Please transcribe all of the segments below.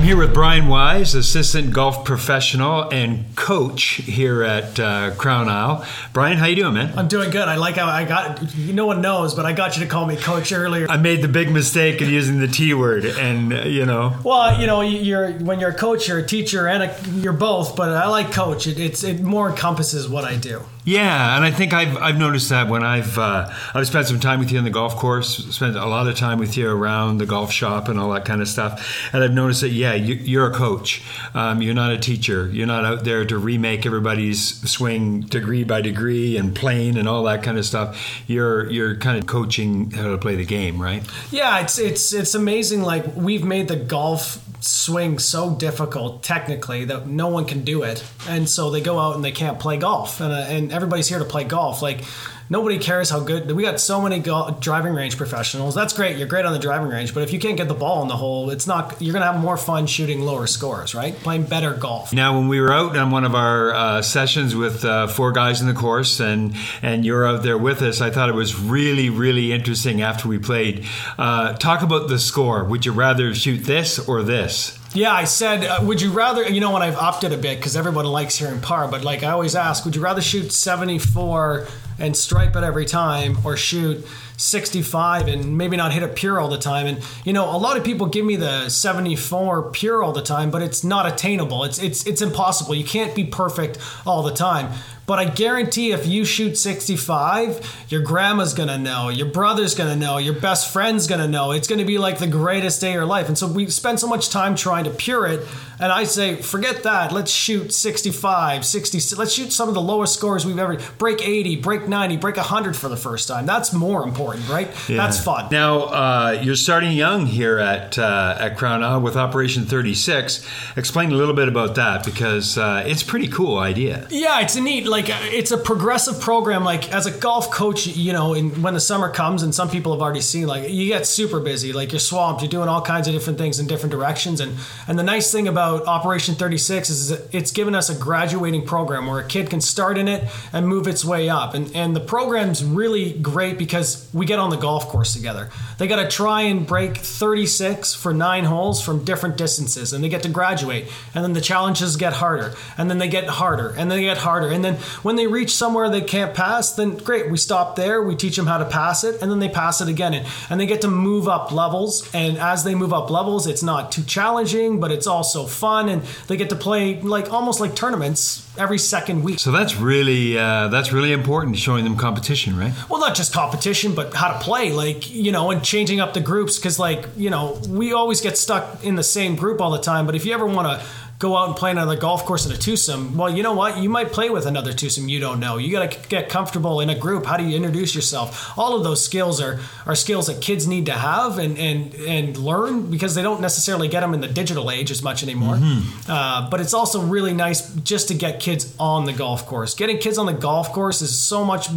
I'm here with Brian Wise, assistant golf professional and coach here at uh, Crown Isle. Brian, how you doing, man? I'm doing good. I like how I got. No one knows, but I got you to call me coach earlier. I made the big mistake of using the T word, and uh, you know. Well, you know, you're when you're a coach, you're a teacher, and a, you're both. But I like coach. It, it's it more encompasses what I do. Yeah, and I think I've, I've noticed that when I've uh, I've spent some time with you on the golf course, spent a lot of time with you around the golf shop and all that kind of stuff, and I've noticed that yeah, you, are a coach. Um, you're not a teacher. You're not out there to remake everybody's swing degree by degree and plane and all that kind of stuff. You're you're kind of coaching how to play the game, right? Yeah, it's it's it's amazing. Like we've made the golf swing so difficult technically that no one can do it, and so they go out and they can't play golf, and uh, and everybody's here to play golf. Like nobody cares how good we got so many go- driving range professionals. That's great you're great on the driving range but if you can't get the ball in the hole it's not you're gonna have more fun shooting lower scores right? Playing better golf. Now when we were out on one of our uh, sessions with uh, four guys in the course and and you're out there with us i thought it was really really interesting after we played. Uh, talk about the score. Would you rather shoot this or this yeah, I said, uh, would you rather, you know, when I've opted a bit because everyone likes hearing par, but like I always ask, would you rather shoot 74 and stripe it every time or shoot 65 and maybe not hit it pure all the time. And you know, a lot of people give me the 74 pure all the time, but it's not attainable. It's it's it's impossible. You can't be perfect all the time. But I guarantee if you shoot 65, your grandma's gonna know, your brother's gonna know, your best friend's gonna know. It's gonna be like the greatest day of your life. And so we spend so much time trying to pure it. And I say, forget that. Let's shoot 65, 60. Let's shoot some of the lowest scores we've ever break 80, break 90, break 100 for the first time. That's more important, right? Yeah. That's fun. Now uh, you're starting young here at uh, at Crown Isle with Operation 36. Explain a little bit about that because uh, it's a pretty cool idea. Yeah, it's a neat like uh, it's a progressive program. Like as a golf coach, you know, in, when the summer comes, and some people have already seen, like you get super busy, like you're swamped, you're doing all kinds of different things in different directions. And and the nice thing about Operation 36 is it's given us a graduating program where a kid can start in it and move its way up. And and the program's really great because we get on the golf course together. They got to try and break 36 for nine holes from different distances, and they get to graduate. And then the challenges get harder, and then they get harder, and then they get harder, and then when they reach somewhere they can't pass, then great, we stop there, we teach them how to pass it, and then they pass it again. And, and they get to move up levels. And as they move up levels, it's not too challenging, but it's also fun. And they get to play like almost like tournaments every second week. So that's really uh, that's really important, showing them competition, right? Well, not just competition, but how to play, like you know, and changing up the groups because, like you know, we always get stuck in the same group all the time. But if you ever want to go out and play on a golf course in a twosome, well, you know what? You might play with another twosome you don't know. You got to get comfortable in a group. How do you introduce yourself? All of those skills are are skills that kids need to have and and and learn because they don't necessarily get them in the digital age as much anymore. Mm-hmm. Uh, but it's also really nice just to get kids on the golf course. Getting kids on the golf course is so much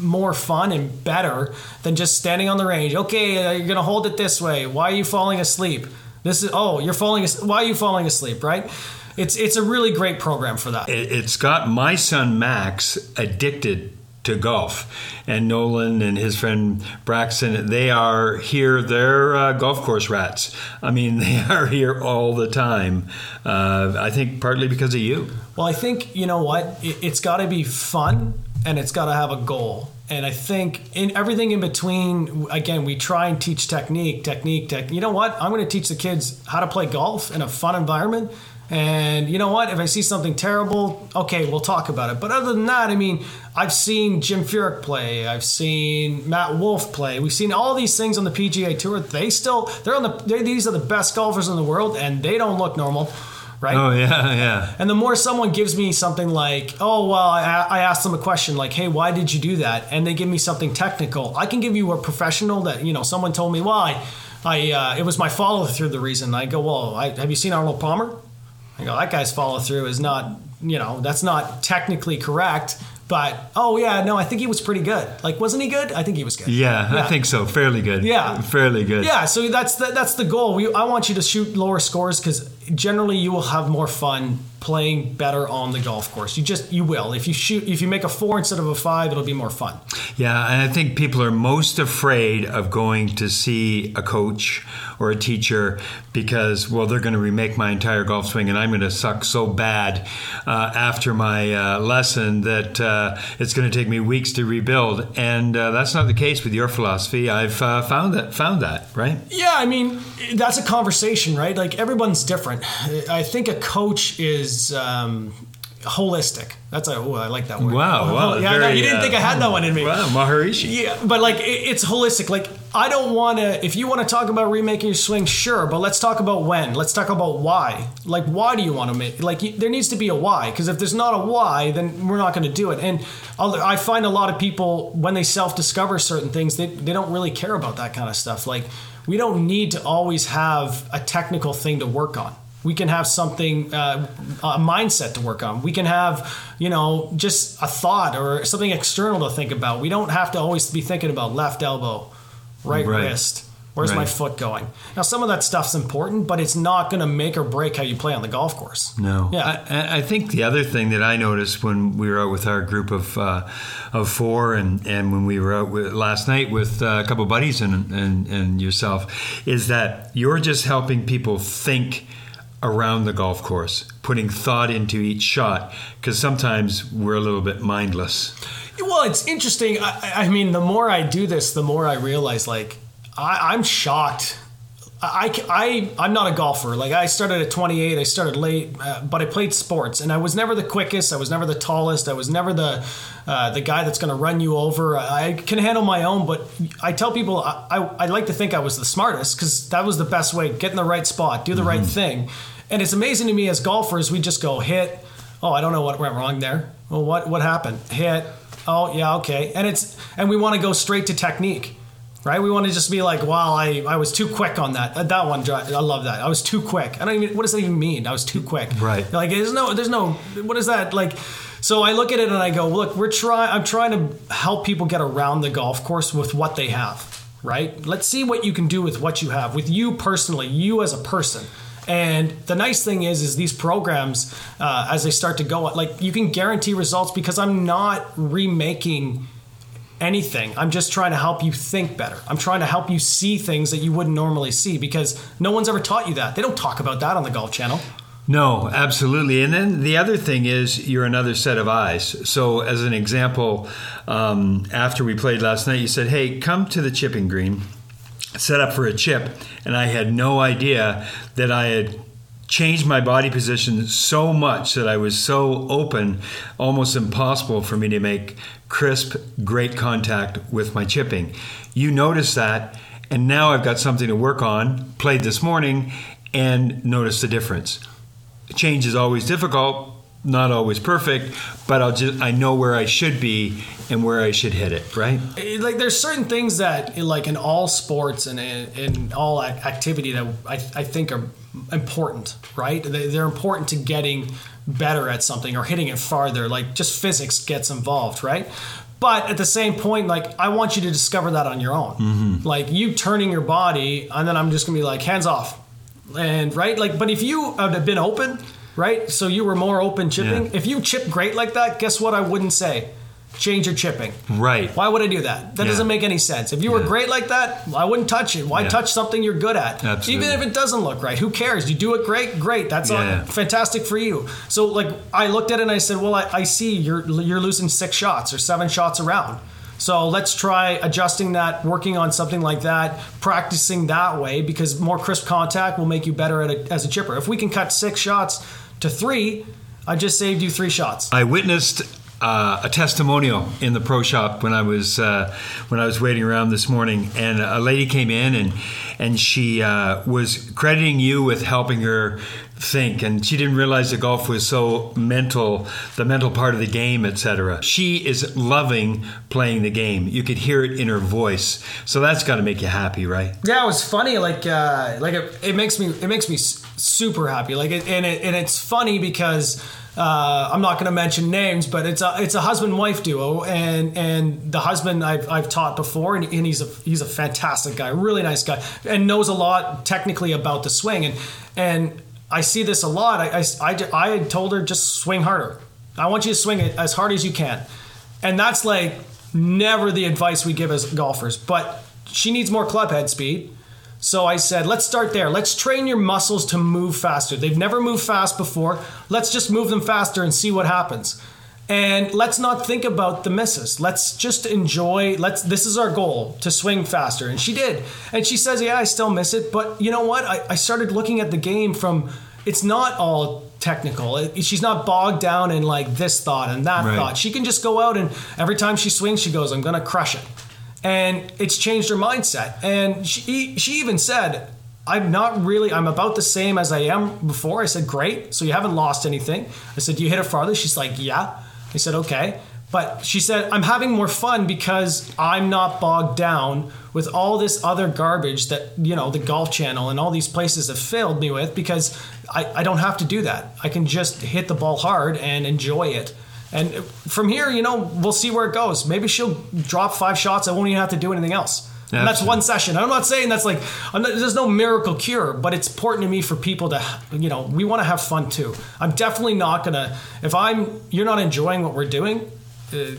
more fun and better than just standing on the range. Okay, uh, you're going to hold it this way. Why are you falling asleep? This is oh, you're falling. Why are you falling asleep? Right? It's it's a really great program for that. It's got my son Max addicted to golf, and Nolan and his friend Braxton. They are here. They're uh, golf course rats. I mean, they are here all the time. Uh, I think partly because of you. Well, I think you know what. It, it's got to be fun, and it's got to have a goal and I think in everything in between, again, we try and teach technique, technique, tech. You know what? I'm going to teach the kids how to play golf in a fun environment. And you know what? If I see something terrible, okay, we'll talk about it. But other than that, I mean, I've seen Jim Furyk play. I've seen Matt Wolff play. We've seen all these things on the PGA Tour. They still, they're on the, they're, these are the best golfers in the world, and they don't look normal right? Oh yeah, yeah. And the more someone gives me something like, "Oh well," I, I ask them a question like, "Hey, why did you do that?" and they give me something technical, I can give you a professional that you know. Someone told me, "Well, I, I uh, it was my follow through the reason." I go, "Well, I, have you seen Arnold Palmer?" I go, "That guy's follow through is not, you know, that's not technically correct." But oh yeah, no, I think he was pretty good. Like, wasn't he good? I think he was good. Yeah, yeah. I think so. Fairly good. Yeah, fairly good. Yeah, so that's the, that's the goal. We, I want you to shoot lower scores because generally you will have more fun playing better on the golf course. You just you will. If you shoot if you make a 4 instead of a 5, it'll be more fun. Yeah, and I think people are most afraid of going to see a coach or a teacher because, well, they're going to remake my entire golf swing and I'm going to suck so bad uh, after my uh, lesson that uh, it's going to take me weeks to rebuild. And uh, that's not the case with your philosophy. I've uh, found that found that right. Yeah, I mean that's a conversation, right? Like everyone's different. I think a coach is. Um, holistic. That's a oh, I like that word. Wow, wow. Yeah, very, no, you didn't uh, think I had that one in me. Wow, Maharishi. Yeah, but like it, it's holistic. Like I don't want to. If you want to talk about remaking your swing, sure, but let's talk about when. Let's talk about why. Like why do you want to make? Like there needs to be a why. Because if there's not a why, then we're not going to do it. And I'll, I find a lot of people when they self-discover certain things, they they don't really care about that kind of stuff. Like we don't need to always have a technical thing to work on we can have something uh, a mindset to work on. We can have you know just a thought or something external to think about. We don't have to always be thinking about left elbow right, right. wrist. Where's right. my foot going? Now some of that stuff's important but it's not going to make or break how you play on the golf course. No. Yeah. I, I think the other thing that i noticed when we were out with our group of uh, of four and and when we were out with, last night with uh, a couple of buddies and, and and yourself is that you're just helping people think around the golf course, putting thought into each shot, because sometimes we're a little bit mindless. Well, it's interesting. I, I, mean, the more I do this, the more I realize, like, I, I'm shocked. I, I, I'm not a golfer. Like, I started at 28, I started late, uh, but I played sports, and I was never the quickest, I was never the tallest, I was never the, uh, the guy that's going to run you over. I can handle my own, but I tell people I, I, I like to think I was the smartest because that was the best way. Get in the right spot, do the mm-hmm. right thing. And it's amazing to me as golfers, we just go hit. Oh, I don't know what went wrong there. Well, what what happened? Hit. Oh, yeah, okay. And it's and we want to go straight to technique right? We want to just be like, wow, I, I was too quick on that. That one, I love that. I was too quick. I don't even, what does that even mean? I was too quick. Right. Like, there's no, there's no, what is that? Like, so I look at it and I go, look, we're trying, I'm trying to help people get around the golf course with what they have, right? Let's see what you can do with what you have, with you personally, you as a person. And the nice thing is, is these programs, uh, as they start to go, like you can guarantee results because I'm not remaking anything. I'm just trying to help you think better. I'm trying to help you see things that you wouldn't normally see because no one's ever taught you that. They don't talk about that on the Golf Channel. No, absolutely. And then the other thing is you're another set of eyes. So, as an example, um, after we played last night, you said, Hey, come to the chipping green, set up for a chip. And I had no idea that I had changed my body position so much that I was so open, almost impossible for me to make crisp, great contact with my chipping. You notice that, and now I've got something to work on. Played this morning and noticed the difference. Change is always difficult, not always perfect, but I'll just I know where I should be and where I should hit it, right? Eh, like there's certain things that like in all sports and in, in all activity that I, I think are important, right? They're important to getting better at something or hitting it farther. Like just physics gets involved, right? But at the same point, like I want you to discover that on your own. Mm-hmm. Like you turning your body, and then I'm just gonna be like hands off, and right. Like, but if you have been open, right? So you were more open chipping. Yeah. If you chip great like that, guess what? I wouldn't say change your chipping. Right. Why would I do that? That yeah. doesn't make any sense. If you were great like that, I wouldn't touch it. Why yeah. touch something you're good at? Absolutely. Even if it doesn't look right, who cares? You do it great, great. That's all, fantastic for you. So like I looked at it and I said, well, I, I see you're you're losing six shots or seven shots around. So let's try adjusting that, working on something like that, practicing that way because more crisp contact will make you better at a, as a chipper. If we can cut six shots to three, I just saved you three shots. I witnessed uh, a testimonial in the pro shop when I was uh, when I was waiting around this morning, and a lady came in and and she uh, was crediting you with helping her think, and she didn't realize that golf was so mental, the mental part of the game, etc. She is loving playing the game. You could hear it in her voice, so that's got to make you happy, right? Yeah, it was funny. Like uh, like it, it makes me it makes me super happy. Like it, and it, and it's funny because uh, I'm not going to mention names, but it's a it's a husband wife duo, and and the husband I've, I've taught before, and, and he's a he's a fantastic guy, really nice guy, and knows a lot technically about the swing, and and I see this a lot. I I, I, I told her just swing harder. I want you to swing it as hard as you can, and that's like never the advice we give as golfers, but she needs more club head speed. So I said, let's start there. Let's train your muscles to move faster. They've never moved fast before. Let's just move them faster and see what happens. And let's not think about the misses. Let's just enjoy. Let's. This is our goal to swing faster. And she did. And she says, "Yeah, I still miss it, but you know what? I, I started looking at the game from. It's not all technical. She's not bogged down in like this thought and that Right. thought. She can just go out and every time she swings, she goes, "I'm gonna crush it." And it's changed her mindset. And she she even said, I'm not really, I'm about the same as I am before. I said, Great. So you haven't lost anything. I said, You hit it farther? She's like, Yeah. I said, Okay. But she said, I'm having more fun because I'm not bogged down with all this other garbage that, you know, the Golf Channel and all these places have filled me with because I, I don't have to do that. I can just hit the ball hard and enjoy it. And from here, you know, we'll see where it goes. Maybe she'll drop five shots. I won't even have to do anything else. And that's Absolutely. one session. I'm not saying that's like I'm not, there's no miracle cure, but it's important to me for people to you know we want to have fun too. I'm definitely not gonna if I'm you're not enjoying what we're doing, uh,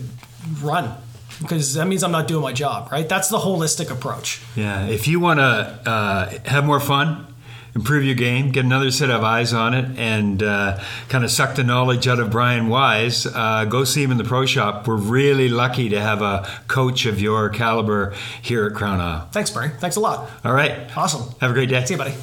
run because that means I'm not doing my job. Right? That's the holistic approach. Yeah, if you want to uh, have more fun, improve your game, get another set of eyes on it, and uh, kind of suck the knowledge out of Brian Wise, uh, go see him in the pro shop. We're really lucky to have a coach of your caliber here at Crown Isle. Thanks, Brian. Thanks a lot. All right. Awesome. Have a great day. See you, buddy.